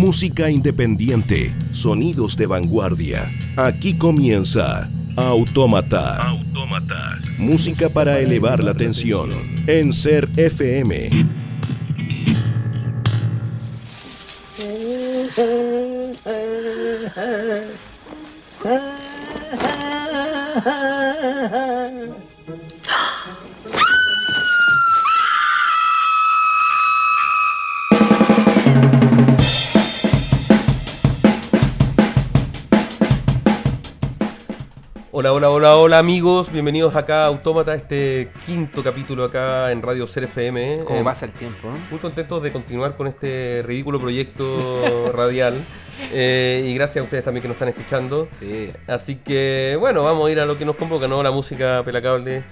Música independiente, sonidos de vanguardia. Aquí comienza Autómata. Música para elevar la tensión. En Ser FM. Hola, hola, hola, hola amigos, bienvenidos acá a Autómata, este quinto capítulo acá en Radio Ser FM. ¿Cómo Eh, pasa el tiempo? eh? Muy contentos de continuar con este ridículo proyecto radial eh, y gracias a ustedes también que nos están escuchando. Sí. Así que bueno, vamos a ir a lo que nos convoca, ¿no? La música pelacable.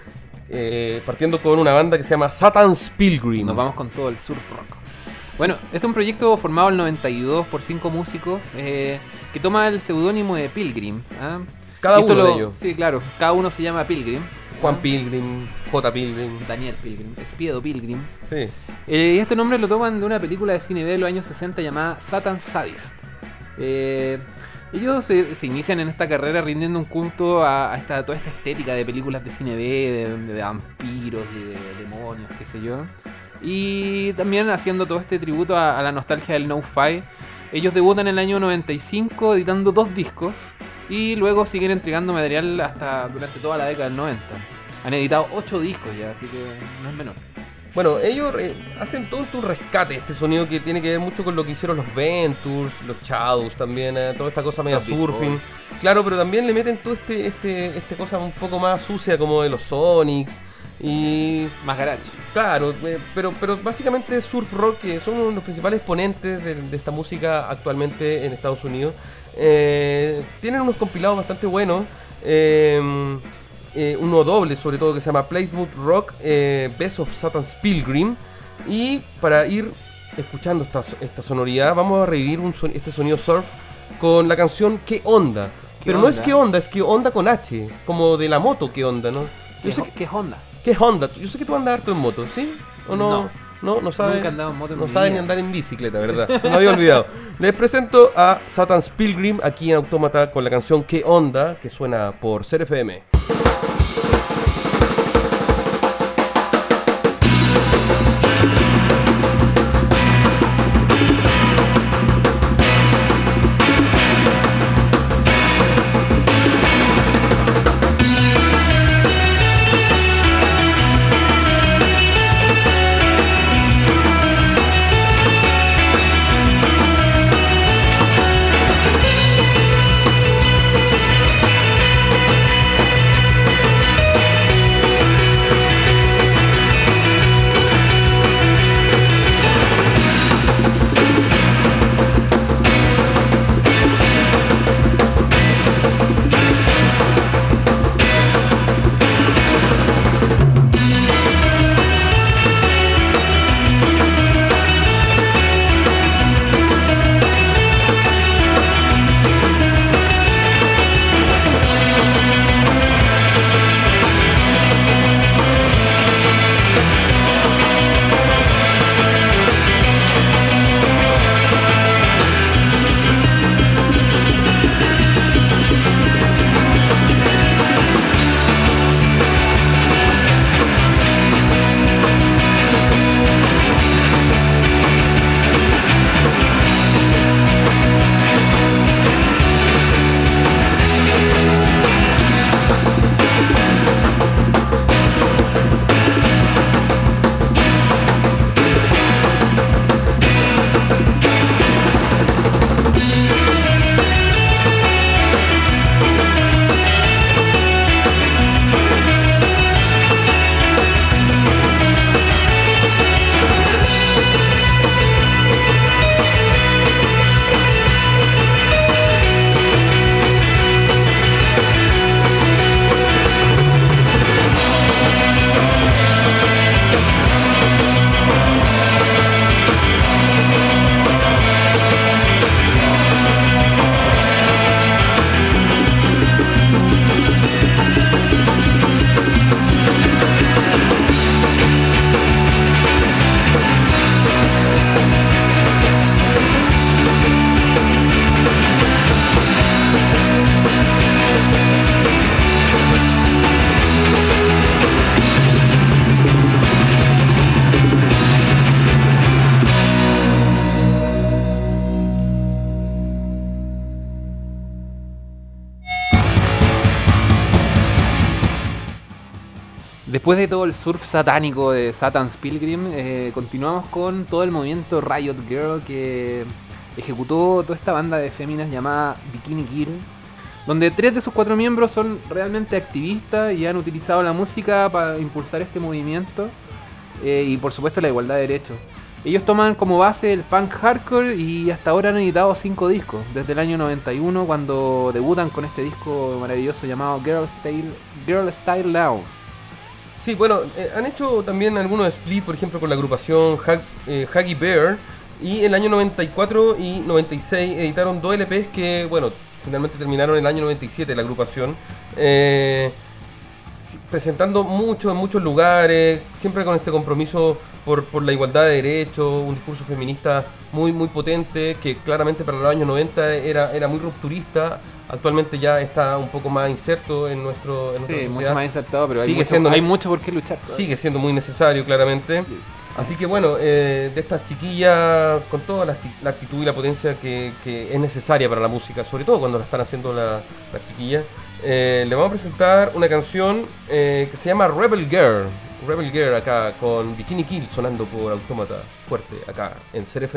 eh, partiendo con una banda que se llama Satan's Pilgrim. Nos vamos con todo el surf rock. Bueno, este es un proyecto formado en el 92 por cinco músicos eh, que toma el seudónimo de Pilgrim. ¿ah? Cada Esto uno de lo- ellos. Sí, claro. Cada uno se llama Pilgrim. Juan. Pilgrim, J. Pilgrim. Daniel Pilgrim. Espiedo Pilgrim. Sí. Eh, y este nombre lo toman de una película de cine de los años 60 llamada Satan Sadist. Eh, ellos se, se inician en esta carrera rindiendo un culto a, a esta, toda esta estética de películas de cine B, de, de vampiros y de demonios, qué sé yo. Y también haciendo todo este tributo a, a la nostalgia del No-Fi. Ellos debutan en el año 95 editando dos discos y luego siguen entregando material hasta durante toda la década del 90. Han editado ocho discos ya, así que no es menor. Bueno, ellos eh, hacen todo un rescate, este sonido que tiene que ver mucho con lo que hicieron los Ventures, los Shadows también, eh, toda esta cosa media surfing. Claro, pero también le meten todo este, este, este cosa un poco más sucia como de los Sonics. Y Más garage. claro, eh, pero, pero básicamente surf rock, que son uno de los principales exponentes de, de esta música actualmente en Estados Unidos. Eh, tienen unos compilados bastante buenos. eh, eh, uno doble sobre todo que se llama Plymouth Rock Best of Satan's Pilgrim y para ir escuchando esta, esta sonoridad vamos a revivir un son- este sonido surf con la canción ¿Qué onda? ¿Qué Pero no es onda? ¿Qué onda? Es ¿Qué onda con H? Como de la moto ¿Qué onda? ¿no? Yo ¿Qué, sé que, qué Honda? ¿Qué Honda? Yo sé que tú andas harto en moto, ¿sí? ¿O no? No. No, no sabe. Nunca en moto No sabe ni andar en bicicleta, ¿verdad? Se me había olvidado. Les presento a Satan's Pilgrim aquí en Autómata con la canción ¿Qué onda? que suena por Ser Después de todo el surf satánico de Satan's Pilgrim, eh, continuamos con todo el movimiento Riot Girl que ejecutó toda esta banda de féminas llamada Bikini Kill, donde tres de sus cuatro miembros son realmente activistas y han utilizado la música para impulsar este movimiento eh, y por supuesto la igualdad de derechos. Ellos toman como base el punk hardcore y hasta ahora han editado cinco discos, desde el año 91 cuando debutan con este disco maravilloso llamado Girl Style, Girl Style Now. Sí, bueno, eh, han hecho también algunos split, por ejemplo, con la agrupación Hag, eh, Huggy Bear. Y en el año 94 y 96 editaron dos LPs que, bueno, finalmente terminaron en el año 97 la agrupación. Eh, presentando mucho en muchos lugares, siempre con este compromiso por, por la igualdad de derechos, un discurso feminista muy muy potente que claramente para los años 90 era, era muy rupturista, actualmente ya está un poco más inserto en nuestro en Sí, mucho más insertado, pero hay, Sigue mucho, siendo hay mucho por qué luchar. Sigue siendo muy necesario, claramente. Así que bueno, eh, de estas chiquillas, con toda la, acti- la actitud y la potencia que, que es necesaria para la música, sobre todo cuando la están haciendo la- las chiquillas, eh, le vamos a presentar una canción eh, que se llama Rebel Girl. Rebel Girl acá con Bikini Kill sonando por Autómata fuerte acá en Ser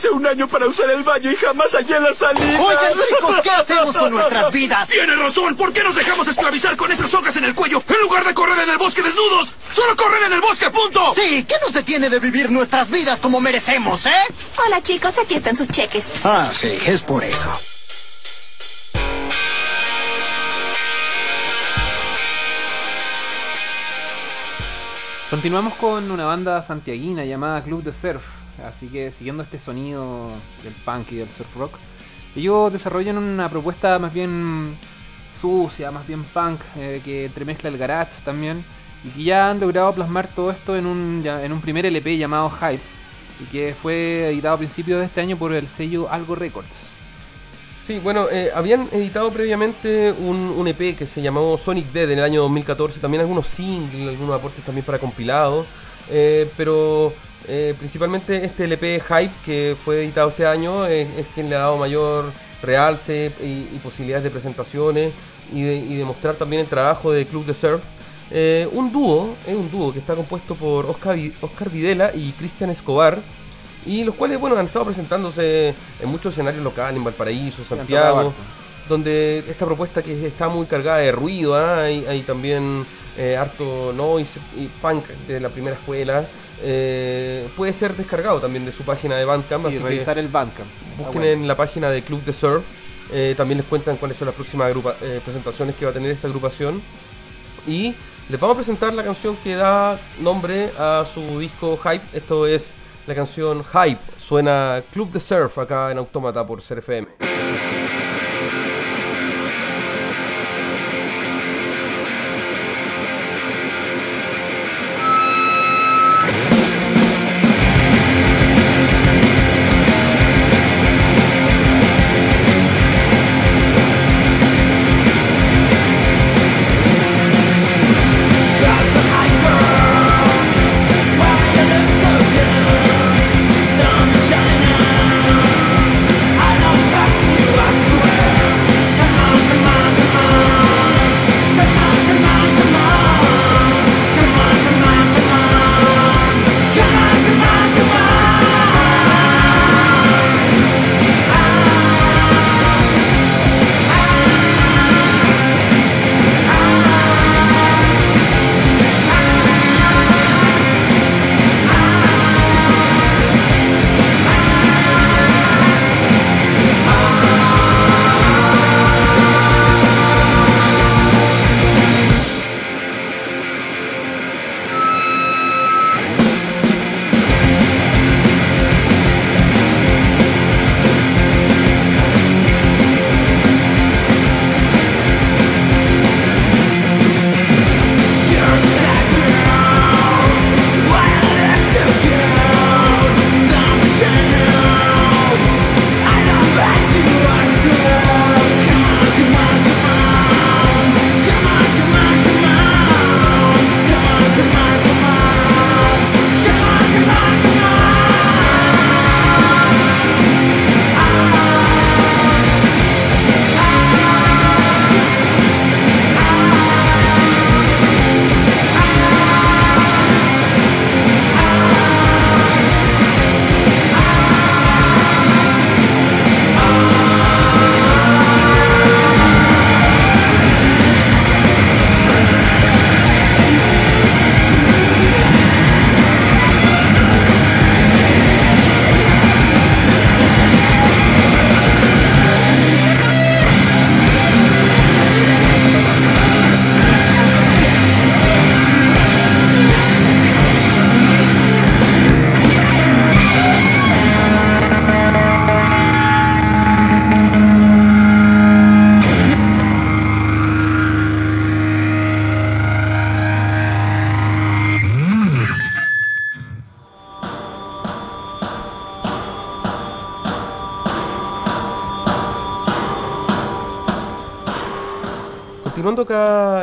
hace un año para usar el baño y jamás hallé la salida. Oigan, chicos, ¿qué hacemos con nuestras vidas? Tiene razón. ¿Por qué nos dejamos esclavizar con esas sogas en el cuello en lugar de correr en el bosque desnudos? ¡Solo correr en el bosque, punto! Sí, ¿qué nos detiene de vivir nuestras vidas como merecemos, eh? Hola chicos, aquí están sus cheques. Ah, sí, es por eso. Continuamos con una banda santiaguina llamada Club de Surf. Así que siguiendo este sonido del punk y del surf rock, ellos desarrollan una propuesta más bien sucia, más bien punk, eh, que entremezcla el garage también. Y que ya han logrado plasmar todo esto en un, en un primer LP llamado Hype. Y que fue editado a principios de este año por el sello Algo Records. Sí, bueno, eh, habían editado previamente un, un EP que se llamó Sonic Dead en el año 2014, también algunos singles, algunos aportes también para compilados, eh, pero eh, principalmente este LP Hype que fue editado este año es, es quien le ha dado mayor realce y, y posibilidades de presentaciones y de, y de mostrar también el trabajo de Club de Surf. Eh, un dúo, es un dúo que está compuesto por Oscar, Oscar Videla y Cristian Escobar. Y los cuales, bueno, han estado presentándose en muchos escenarios locales, en Valparaíso, Santiago, donde esta propuesta que está muy cargada de ruido, ¿ah? hay, hay también eh, harto noise y punk de la primera escuela, eh, puede ser descargado también de su página de Bandcamp, Sí, así que revisar el Bandcamp. busquen Ah, bueno. en la página de Club de Surf, eh, también les cuentan cuáles son las próximas eh, presentaciones que va a tener esta agrupación. Y les vamos a presentar la canción que da nombre a su disco Hype. Esto es la canción Hype. Suena Club de Surf acá en Autómata por Ser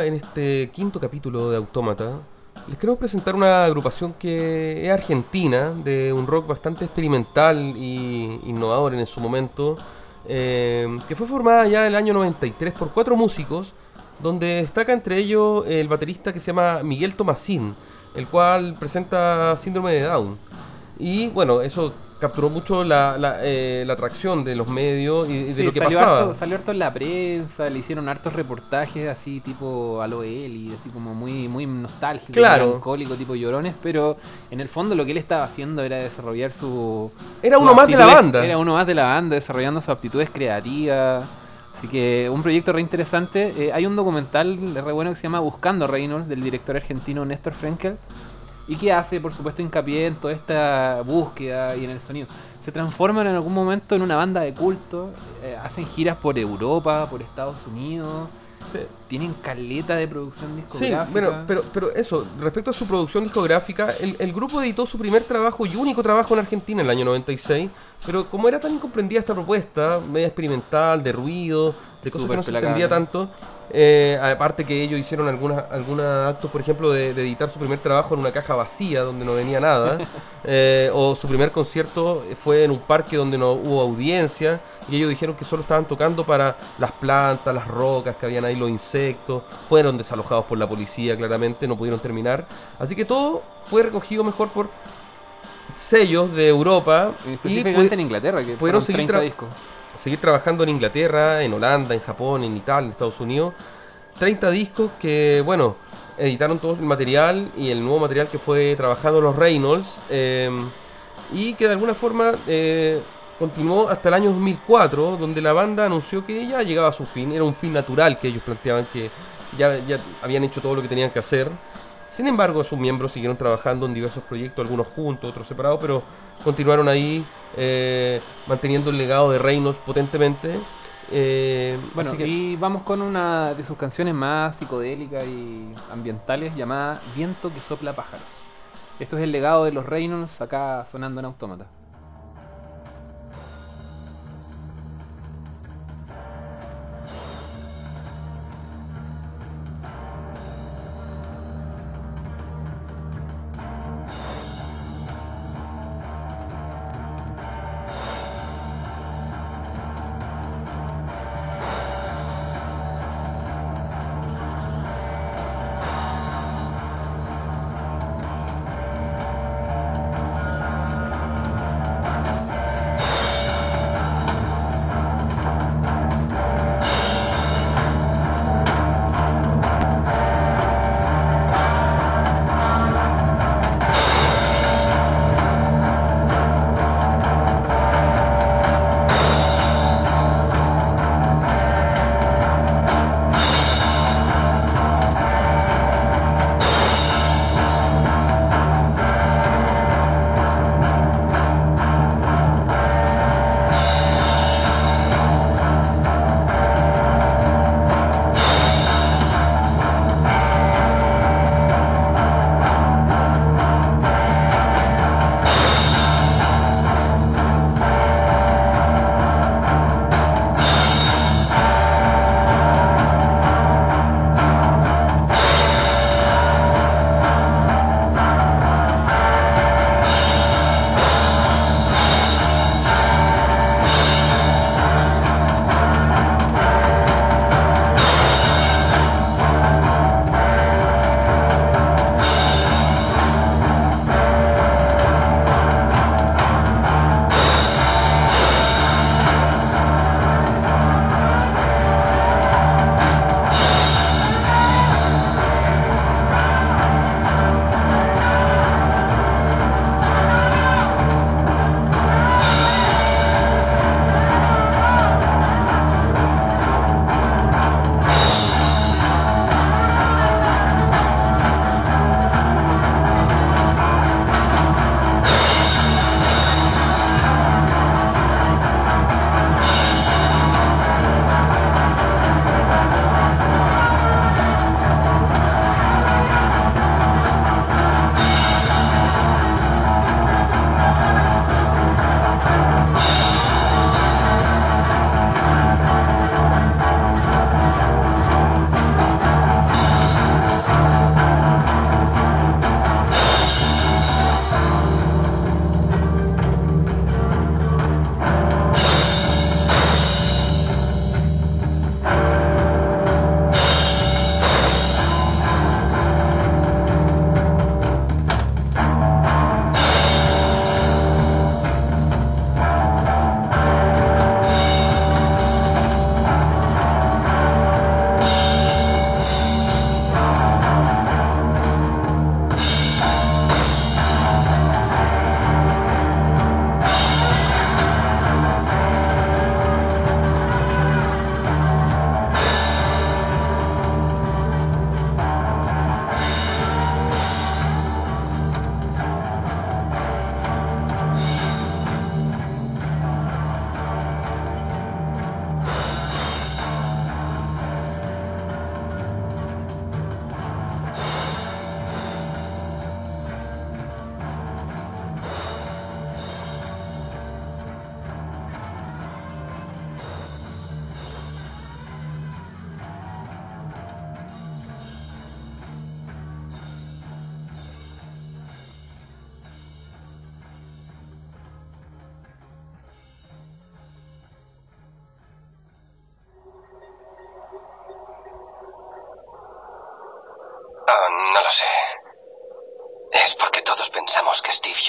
en este quinto capítulo de Autómata, les queremos presentar una agrupación que es argentina, de un rock bastante experimental y innovador en su momento, eh, que fue formada ya en el año 93 por cuatro músicos, donde destaca entre ellos el baterista que se llama Miguel Tomasín, el cual presenta síndrome de Down. Y bueno, eso capturó mucho la, la, eh, la atracción de los medios y, y de Sí, lo que salió pasaba. Harto, salió harto en la prensa, le hicieron hartos reportajes así tipo a lo y así como muy, muy nostálgico, Claro. melancólico, tipo llorones, pero en el fondo lo que él estaba haciendo era desarrollar su... Era uno más de la banda. Era uno más de la banda, desarrollando sus aptitudes creativas. Así que un proyecto re interesante. Eh, hay un documental re bueno que se llama Buscando Reynolds, del director argentino Néstor Frenkel. Y que hace, por supuesto, hincapié en toda esta búsqueda y en el sonido. Se transforman en algún momento en una banda de culto. eh, hacen giras por Europa, por Estados Unidos. Sí. Tienen caleta de producción Sí, discográfica. bueno, pero, pero eso, respecto a su producción discográfica, el, el grupo editó su primer trabajo y único trabajo en Argentina en el año 96, pero como era tan incomprendida esta propuesta, media experimental, de ruido, de cosas que no se entendía tanto, eh, aparte que ellos hicieron algunos algunos actos, por ejemplo, de, de editar su primer trabajo en una caja vacía donde no venía nada, eh, o su primer concierto fue en un parque donde no hubo audiencia, y ellos dijeron que solo estaban tocando para las plantas, las rocas que habían ahí, los insectos, fueron desalojados por la policía, claramente, no pudieron terminar. Así que todo fue recogido mejor por sellos de Europa y en Inglaterra, que pudieron fueron seguir 30 tra- discos. Seguir trabajando en Inglaterra, en Holanda, en Japón, en Italia, en Estados Unidos. 30 discos que, bueno, editaron todo el material y el nuevo material que fue trabajando los Reynolds eh, y que de alguna forma eh, continuó hasta el año 2004, donde la banda anunció que ya llegaba a su fin, era un fin natural que ellos planteaban que ya, ya habían hecho todo lo que tenían que hacer. Sin embargo, sus miembros siguieron trabajando en diversos proyectos, algunos juntos, otros separados, pero continuaron ahí eh, manteniendo el legado de Reynolds potentemente. Eh, Bueno, que- y vamos con una de sus canciones más psicodélicas y ambientales llamada Viento que sopla pájaros. Esto es el legado de los Reynolds acá sonando en Autómata.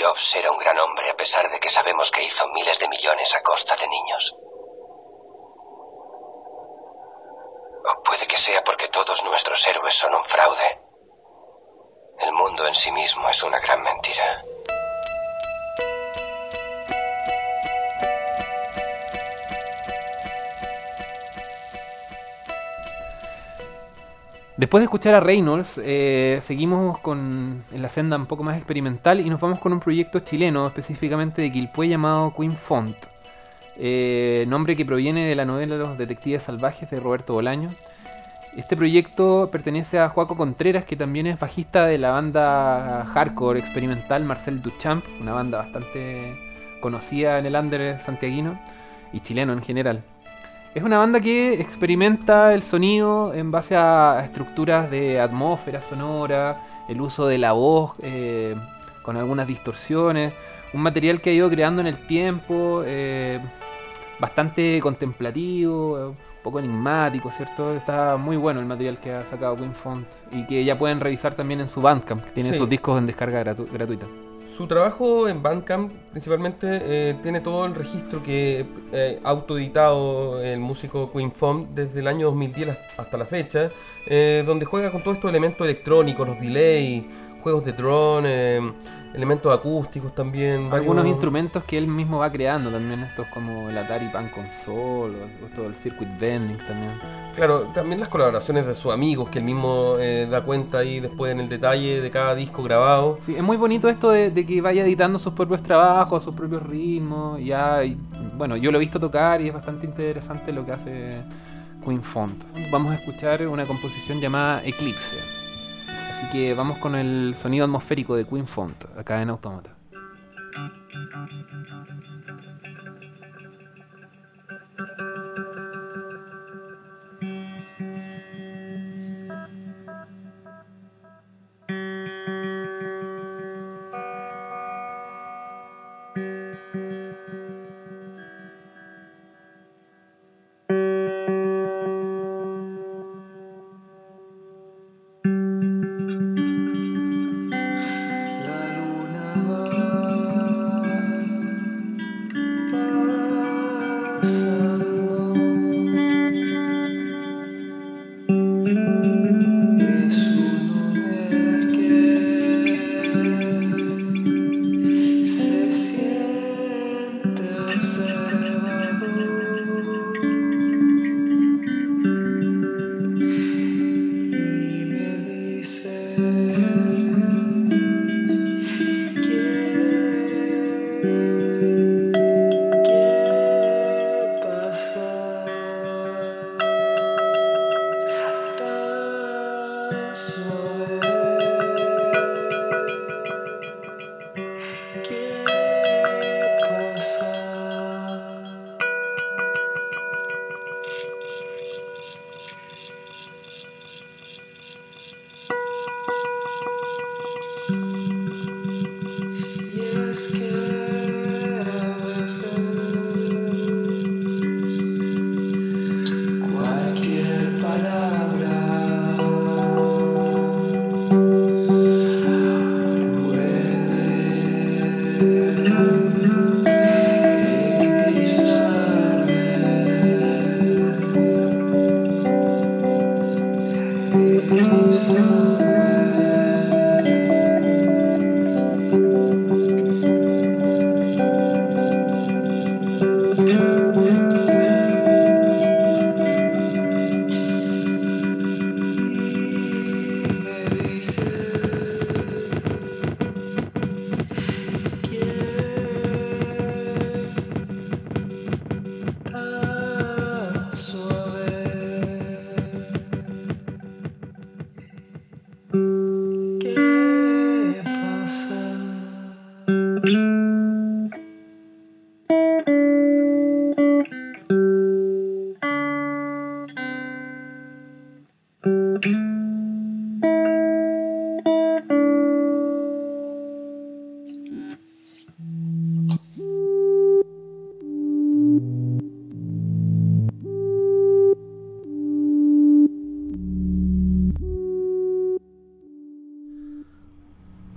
Jobs era un gran hombre a pesar de que sabemos que hizo miles de millones a costa de niños. O puede que sea porque todos nuestros héroes son un fraude. El mundo en sí mismo es una gran mentira. Después de escuchar a Reynolds, eh, seguimos con, la senda un poco más experimental y nos vamos con un proyecto chileno, específicamente de Quilpué llamado Queen Font. Eh, nombre que proviene de la novela Los Detectives Salvajes de Roberto Bolaño. Este proyecto pertenece a Joaco Contreras, que también es bajista de la banda hardcore experimental Marcel Duchamp, una banda bastante conocida en el under santiaguino y chileno en general. Es una banda que experimenta el sonido en base a estructuras de atmósfera sonora, el uso de la voz eh, con algunas distorsiones, un material que ha ido creando en el tiempo, eh, bastante contemplativo, un poco enigmático, ¿cierto? Está muy bueno el material que ha sacado Queen Font y que ya pueden revisar también en su Bandcamp, que tiene Sí. sus discos en descarga gratu- gratuita. Su trabajo en Bandcamp principalmente eh, tiene todo el registro que eh, ha autoeditado el músico Queen Fom desde el año 2010 hasta la fecha, eh, donde juega con todos estos elementos electrónicos, los delays, juegos de drone, eh, elementos acústicos también. Algunos varios- instrumentos que él mismo va creando también, estos como el Atari Pan Console, o esto del Circuit Bending también. Claro, también las colaboraciones de sus amigos, que él mismo eh, da cuenta ahí después en el detalle de cada disco grabado. Sí, es muy bonito esto de, de que vaya editando sus propios trabajos, sus propios ritmos. Ya, y, bueno, yo lo he visto tocar y es bastante interesante lo que hace Queen Font. Vamos a escuchar una composición llamada Eclipse. Así que vamos con el sonido atmosférico de Queen Font, acá en Automata.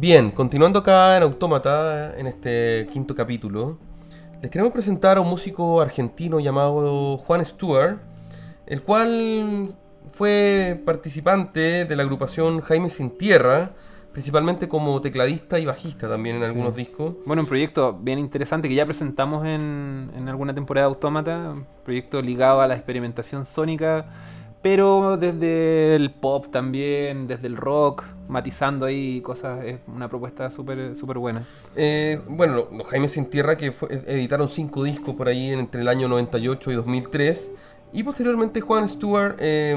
Bien, continuando acá en Autómata, en este quinto capítulo, les queremos presentar a un músico argentino llamado Juan Stewart, el cual fue participante de la agrupación Jaime Sin Tierra, principalmente como tecladista y bajista también en Sí. algunos discos. Bueno, un proyecto bien interesante que ya presentamos en, en alguna temporada de Autómata, un proyecto ligado a la experimentación sónica, pero desde el pop también, desde el rock, matizando ahí cosas, es una propuesta súper súper buena. Eh, bueno, lo- los Jaime Sin Tierra que fue- editaron cinco discos por ahí entre el año 98 y 2003. Y posteriormente Juan Stewart eh,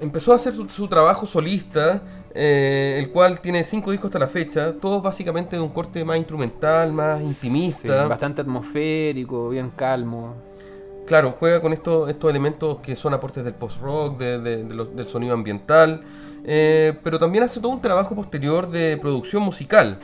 empezó a hacer su, su trabajo solista, eh, el cual tiene cinco discos hasta la fecha, todos básicamente de un corte más instrumental, más Sí, intimista. bastante atmosférico, bien calmo. Claro, juega con estos, estos elementos que son aportes del post-rock, del sonido ambiental, eh, pero también hace todo un trabajo posterior de producción musical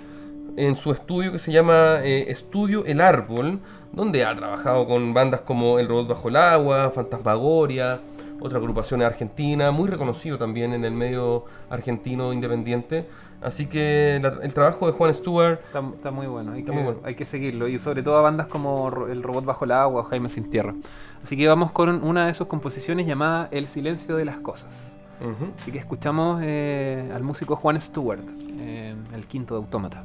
en su estudio que se llama eh, Estudio El Árbol, donde ha trabajado con bandas como El Robot Bajo el Agua, Fantasmagoria, otra agrupación argentina, muy reconocido también en el medio argentino independiente. Así que la- el trabajo de Juan Stewart Está, está muy bueno hay, Está que, muy bueno. hay que seguirlo. Y sobre todo a bandas como El Robot Bajo el Agua o Jaime Sin Tierra. Así que vamos con una de sus composiciones llamada El Silencio de las Cosas. Ujú. Así que escuchamos eh, al músico Juan Stewart, eh, el quinto de Autómata.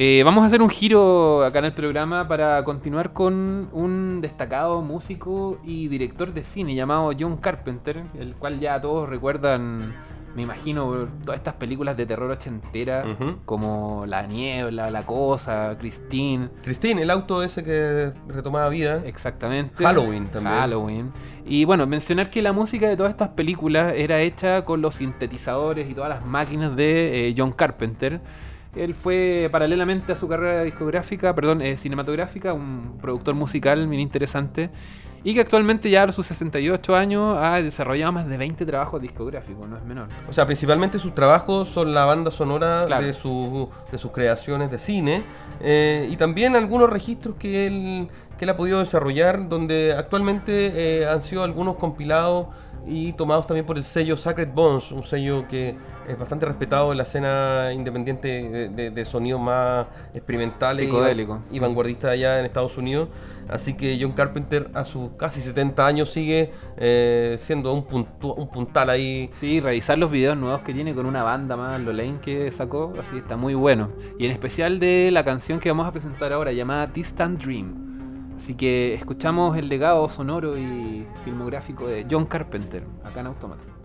Eh, vamos a hacer un giro acá en el programa para continuar con un destacado músico y director de cine llamado John Carpenter, el cual ya todos recuerdan, me imagino, por todas estas películas de terror ochentera, Ujú. como La Niebla, La Cosa, Christine. Christine, el auto ese que retomaba vida. Exactamente. Halloween también. Halloween. Y bueno, mencionar que la música de todas estas películas era hecha con los sintetizadores y todas las máquinas de eh, John Carpenter. Él fue, paralelamente a su carrera discográfica, perdón, eh, cinematográfica, un productor musical bien interesante. Y que actualmente ya a sus 68 años ha desarrollado más de 20 trabajos discográficos, no es menor. O sea, principalmente sus trabajos son la banda sonora Claro. de, su- de sus creaciones de cine eh, y también algunos registros que él, que él ha podido desarrollar donde actualmente eh, han sido algunos compilados y tomados también por el sello Sacred Bones, un sello que es bastante respetado en la escena independiente de, de- de sonido más experimentales y- y, vanguardista allá en Estados Unidos. Así que John Carpenter a sus casi 70 años sigue eh, siendo un, puntu- un puntal ahí Sí, revisar los videos nuevos que tiene con una banda más, Lolaine, que sacó, así está muy bueno. Y en especial de la canción que vamos a presentar ahora, llamada Distant Dream. Así que escuchamos el legado sonoro y filmográfico de John Carpenter, acá en Automata.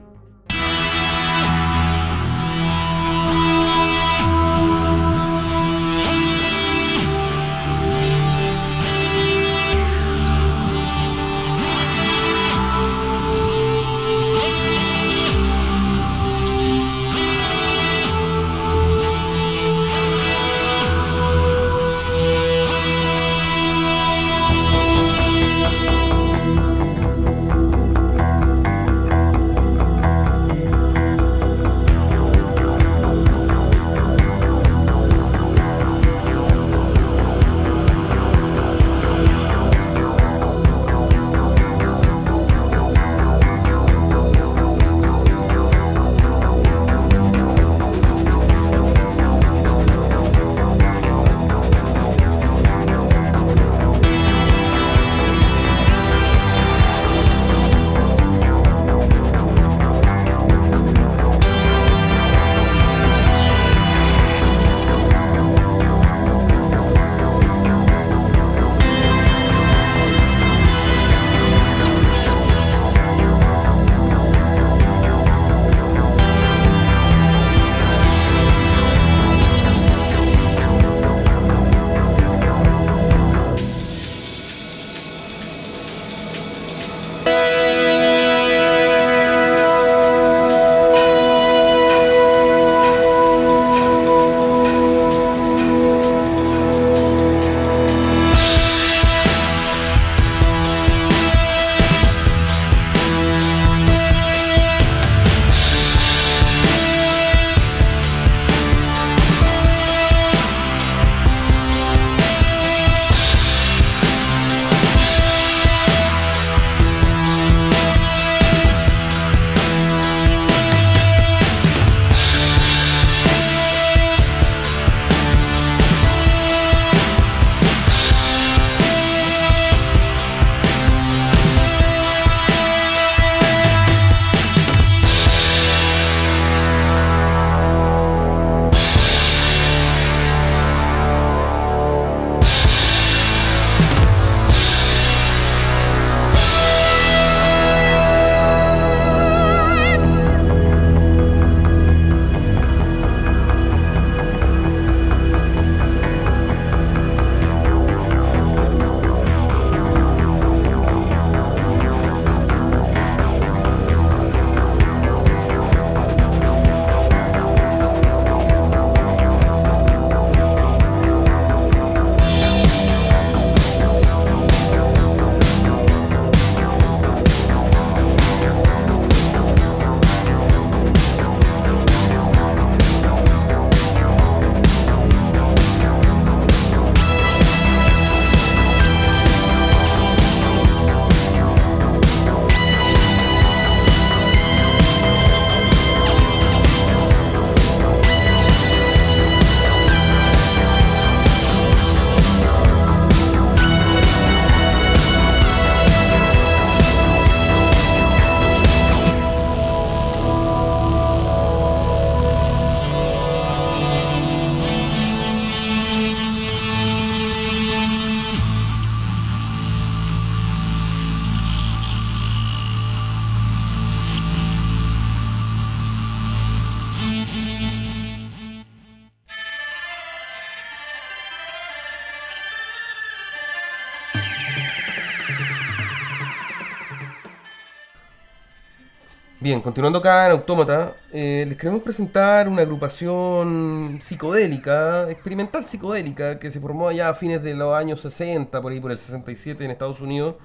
Bien, continuando acá en Autómata, eh, les queremos presentar una agrupación psicodélica, experimental psicodélica, que se formó allá a fines de los años 60, por ahí por el 67 en Estados Unidos,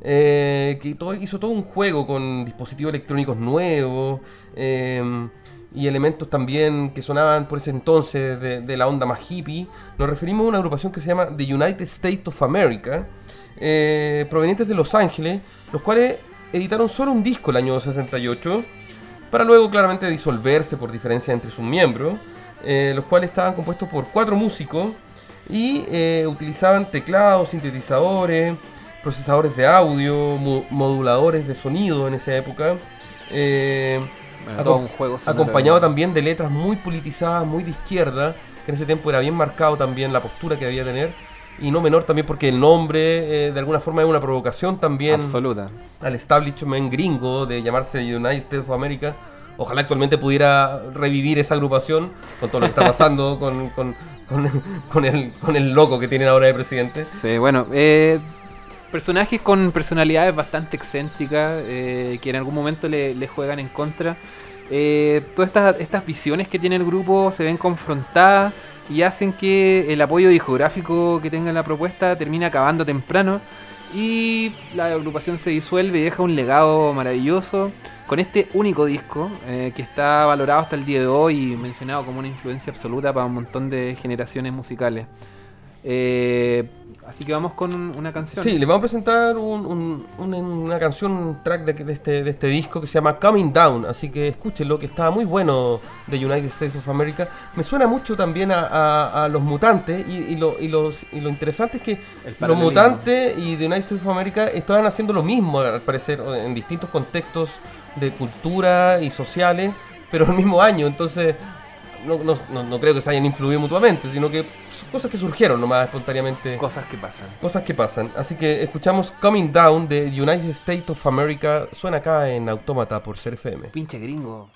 eh, que hizo todo un juego con dispositivos electrónicos nuevos eh, y elementos también que sonaban por ese entonces de, de la onda más hippie. Nos referimos a una agrupación que se llama The United States of America, provenientes de Los Ángeles, los cuales editaron solo un disco el año 68, para luego claramente disolverse por diferencias entre sus miembros, eh, los cuales estaban compuestos por cuatro músicos y eh, utilizaban teclados, sintetizadores, procesadores de audio, mo- moduladores de sonido en esa época. eh, Bueno, un juego acompañado también de letras muy politizadas, muy de izquierda, que en ese tiempo era bien marcado también la postura que debía tener. Y no menor también porque el nombre eh, de alguna forma es una provocación también Absoluta. al establishment gringo de llamarse United States of America. Ojalá actualmente pudiera revivir esa agrupación con todo lo que está pasando con, con, con- con el, con el loco que tienen ahora de presidente. Sí, bueno, eh, personajes con personalidades bastante excéntricas eh, que en algún momento le, le juegan en contra. Todas estas, estas visiones que tiene el grupo se ven confrontadas y hacen que el apoyo discográfico que tenga la propuesta termine acabando temprano y la agrupación se disuelve y deja un legado maravilloso con este único disco eh, que está valorado hasta el día de hoy y mencionado como una influencia absoluta para un montón de generaciones musicales. Eh, así que vamos con un- una canción. Sí, les vamos a presentar un- un- un- una canción, un track de, de este, de este disco que se llama Coming Down. Así que escúchenlo, que está muy bueno de United States of America. Me suena mucho también a, a- a los mutantes y, y lo, y los, y lo interesante es que El los mutantes y The United States of America estaban haciendo lo mismo, al parecer, en distintos contextos de cultura y sociales, pero al mismo año. Entonces, no, no- no- no creo que se hayan influido mutuamente, sino que son cosas que surgieron nomás espontáneamente. Cosas que pasan. Cosas que pasan. Así que escuchamos Coming Down de United States of America. Suena acá en Autómata por ser FM. Pinche gringo.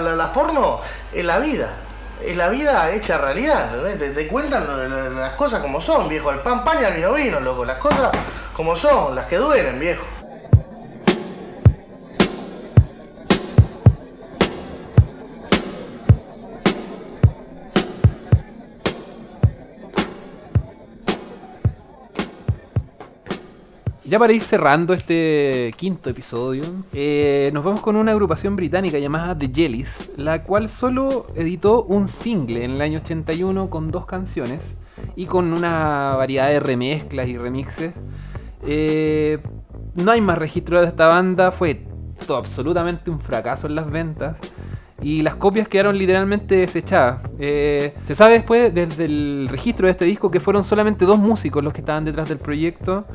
La, la, porno en la vida. es la vida hecha realidad, te, cuentan las cosas como son, viejo. El pan, pan y el vino, vino, loco. Las cosas como son, las que duelen, viejo. Ya para ir cerrando este quinto episodio, eh, nos vamos con una agrupación británica llamada The Jellies, la cual solo editó un single en el año 81 con dos canciones y con una variedad de remezclas y remixes. Eh, no hay más registro de esta banda, fue todo absolutamente un fracaso en las ventas. Y las copias quedaron literalmente desechadas. Eh, se sabe después, desde el registro de este disco, que fueron solamente dos músicos los que estaban detrás del proyecto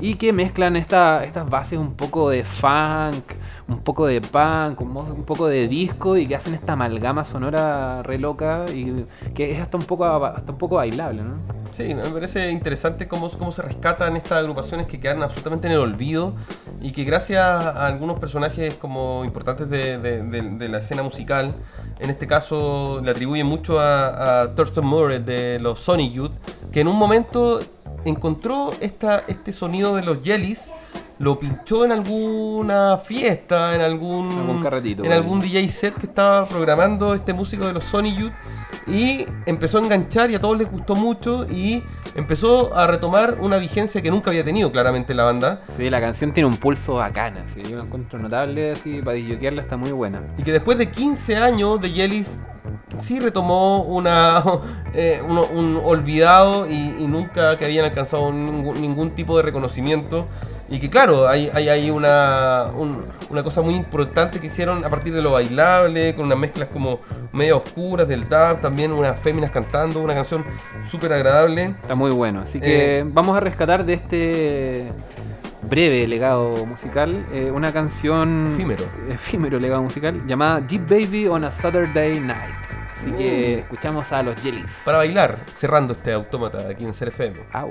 y que mezclan esta- estas bases un poco de funk, un poco de punk, un, poco de disco y que hacen esta amalgama sonora re loca y que es hasta un poco, hasta un poco bailable, ¿no? Sí, me parece interesante cómo, cómo se rescatan estas agrupaciones que quedan absolutamente en el olvido y que gracias a algunos personajes como importantes de, de- de- de la escena musical, en este caso le atribuyen mucho a, a Thurston Moore de los Sony Youth, que en un momento encontró esta, este sonido de los Jellies, lo pinchó en alguna fiesta, en algún, Algún carretito, en algún DJ set que estaba programando este músico de los Sony Youth y empezó a enganchar y a todos les gustó mucho y empezó a retomar una vigencia que nunca había tenido claramente la banda Sí, la canción tiene un pulso bacana, así, yo la encuentro notable, así, para disjoquearla está muy buena. y que después de 15 años de Jellies sí retomó una eh, uno- un olvidado y, y nunca que habían alcanzado ningún, ningún tipo de reconocimiento y que claro hay, hay, hay una, un- una cosa muy importante que hicieron a partir de lo bailable con unas mezclas como medio oscuras del dub también unas féminas cantando una canción súper agradable Está muy bueno, así que Eh, vamos a rescatar de este breve legado musical eh, una canción Efímero. efímero legado musical llamada Jeep Baby on a Saturday Night. Así que escuchamos a los Jellies. para bailar cerrando este autómata aquí en CRFM Au.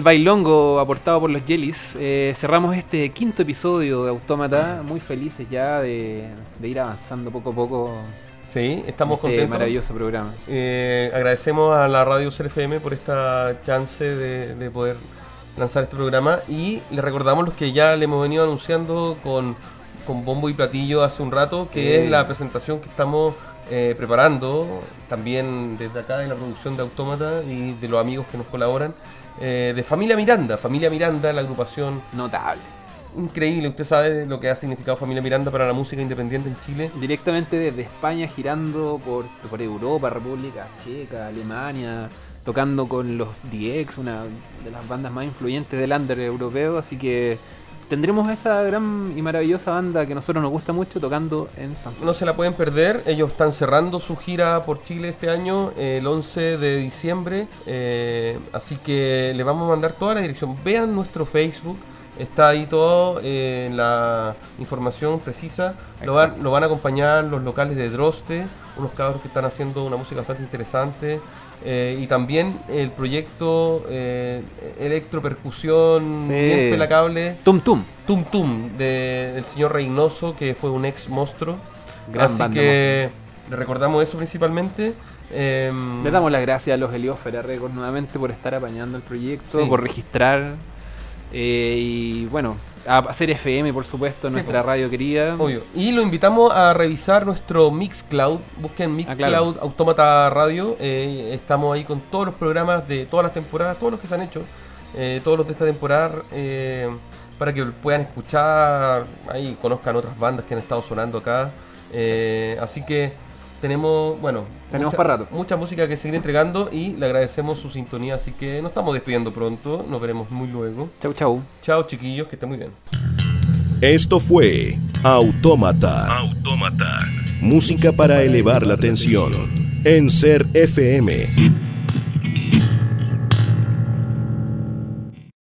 El bailongo aportado por los Jellies, eh, cerramos este quinto episodio de Autómata. Muy felices ya de, de ir avanzando poco a poco. Sí, estamos este contentos. maravilloso programa. Eh, agradecemos a la radio CRFM por esta chance de, de poder lanzar este programa y le recordamos los que ya le hemos venido anunciando con, con bombo y platillo hace un rato, Sí. que es la presentación que estamos eh, preparando, también desde acá de la producción de Autómata y de los amigos que nos colaboran, eh, de Familia Miranda. Familia Miranda, la agrupación Notable. increíble. Usted sabe lo que ha significado Familia Miranda para la música independiente en Chile. Directamente desde España, girando por, por Europa, República Checa, Alemania, tocando con los DX, una de las bandas más influyentes del under europeo. Así que tendremos esa gran y maravillosa banda que a nosotros nos gusta mucho tocando en San No se la pueden perder, ellos están cerrando su gira por Chile este año, eh, el 11 de diciembre, eh, así que le vamos a mandar toda la dirección. Vean nuestro Facebook, está ahí todo, eh, la información precisa. Lo van, lo van a acompañar los locales de Droste, unos cabros que están haciendo una música bastante interesante. Eh, y también el proyecto eh, Electropercusión, Sí. bien pelacable. Tum Tum. Tum Tum de- del señor Reynoso, que fue un ex monstruo. Gran Así banda, que le recordamos eso principalmente. Em, Le damos las gracias a los Heliósfera Records nuevamente por estar apañando el proyecto, Sí. por registrar eh, y bueno, a hacer FM por supuesto, Sí, nuestra po. radio querida. Obvio. Y lo invitamos a revisar nuestro Mixcloud. Busquen Mixcloud Ah, claro. Automata Radio. Eh, estamos ahí con todos los programas de todas las temporadas, todos los que se han hecho, eh, todos los de esta temporada, eh, para que puedan escuchar, ahí conozcan otras bandas que han estado sonando acá. Así que tenemos, bueno, Tenemos mucha- para rato. mucha música que seguir entregando y le agradecemos su sintonía. Así que nos estamos despidiendo pronto. Nos veremos muy luego. Chau, chau. Chao, chiquillos, que estén muy bien. Esto fue Autómata. Música para elevar la tensión. En Ser FM.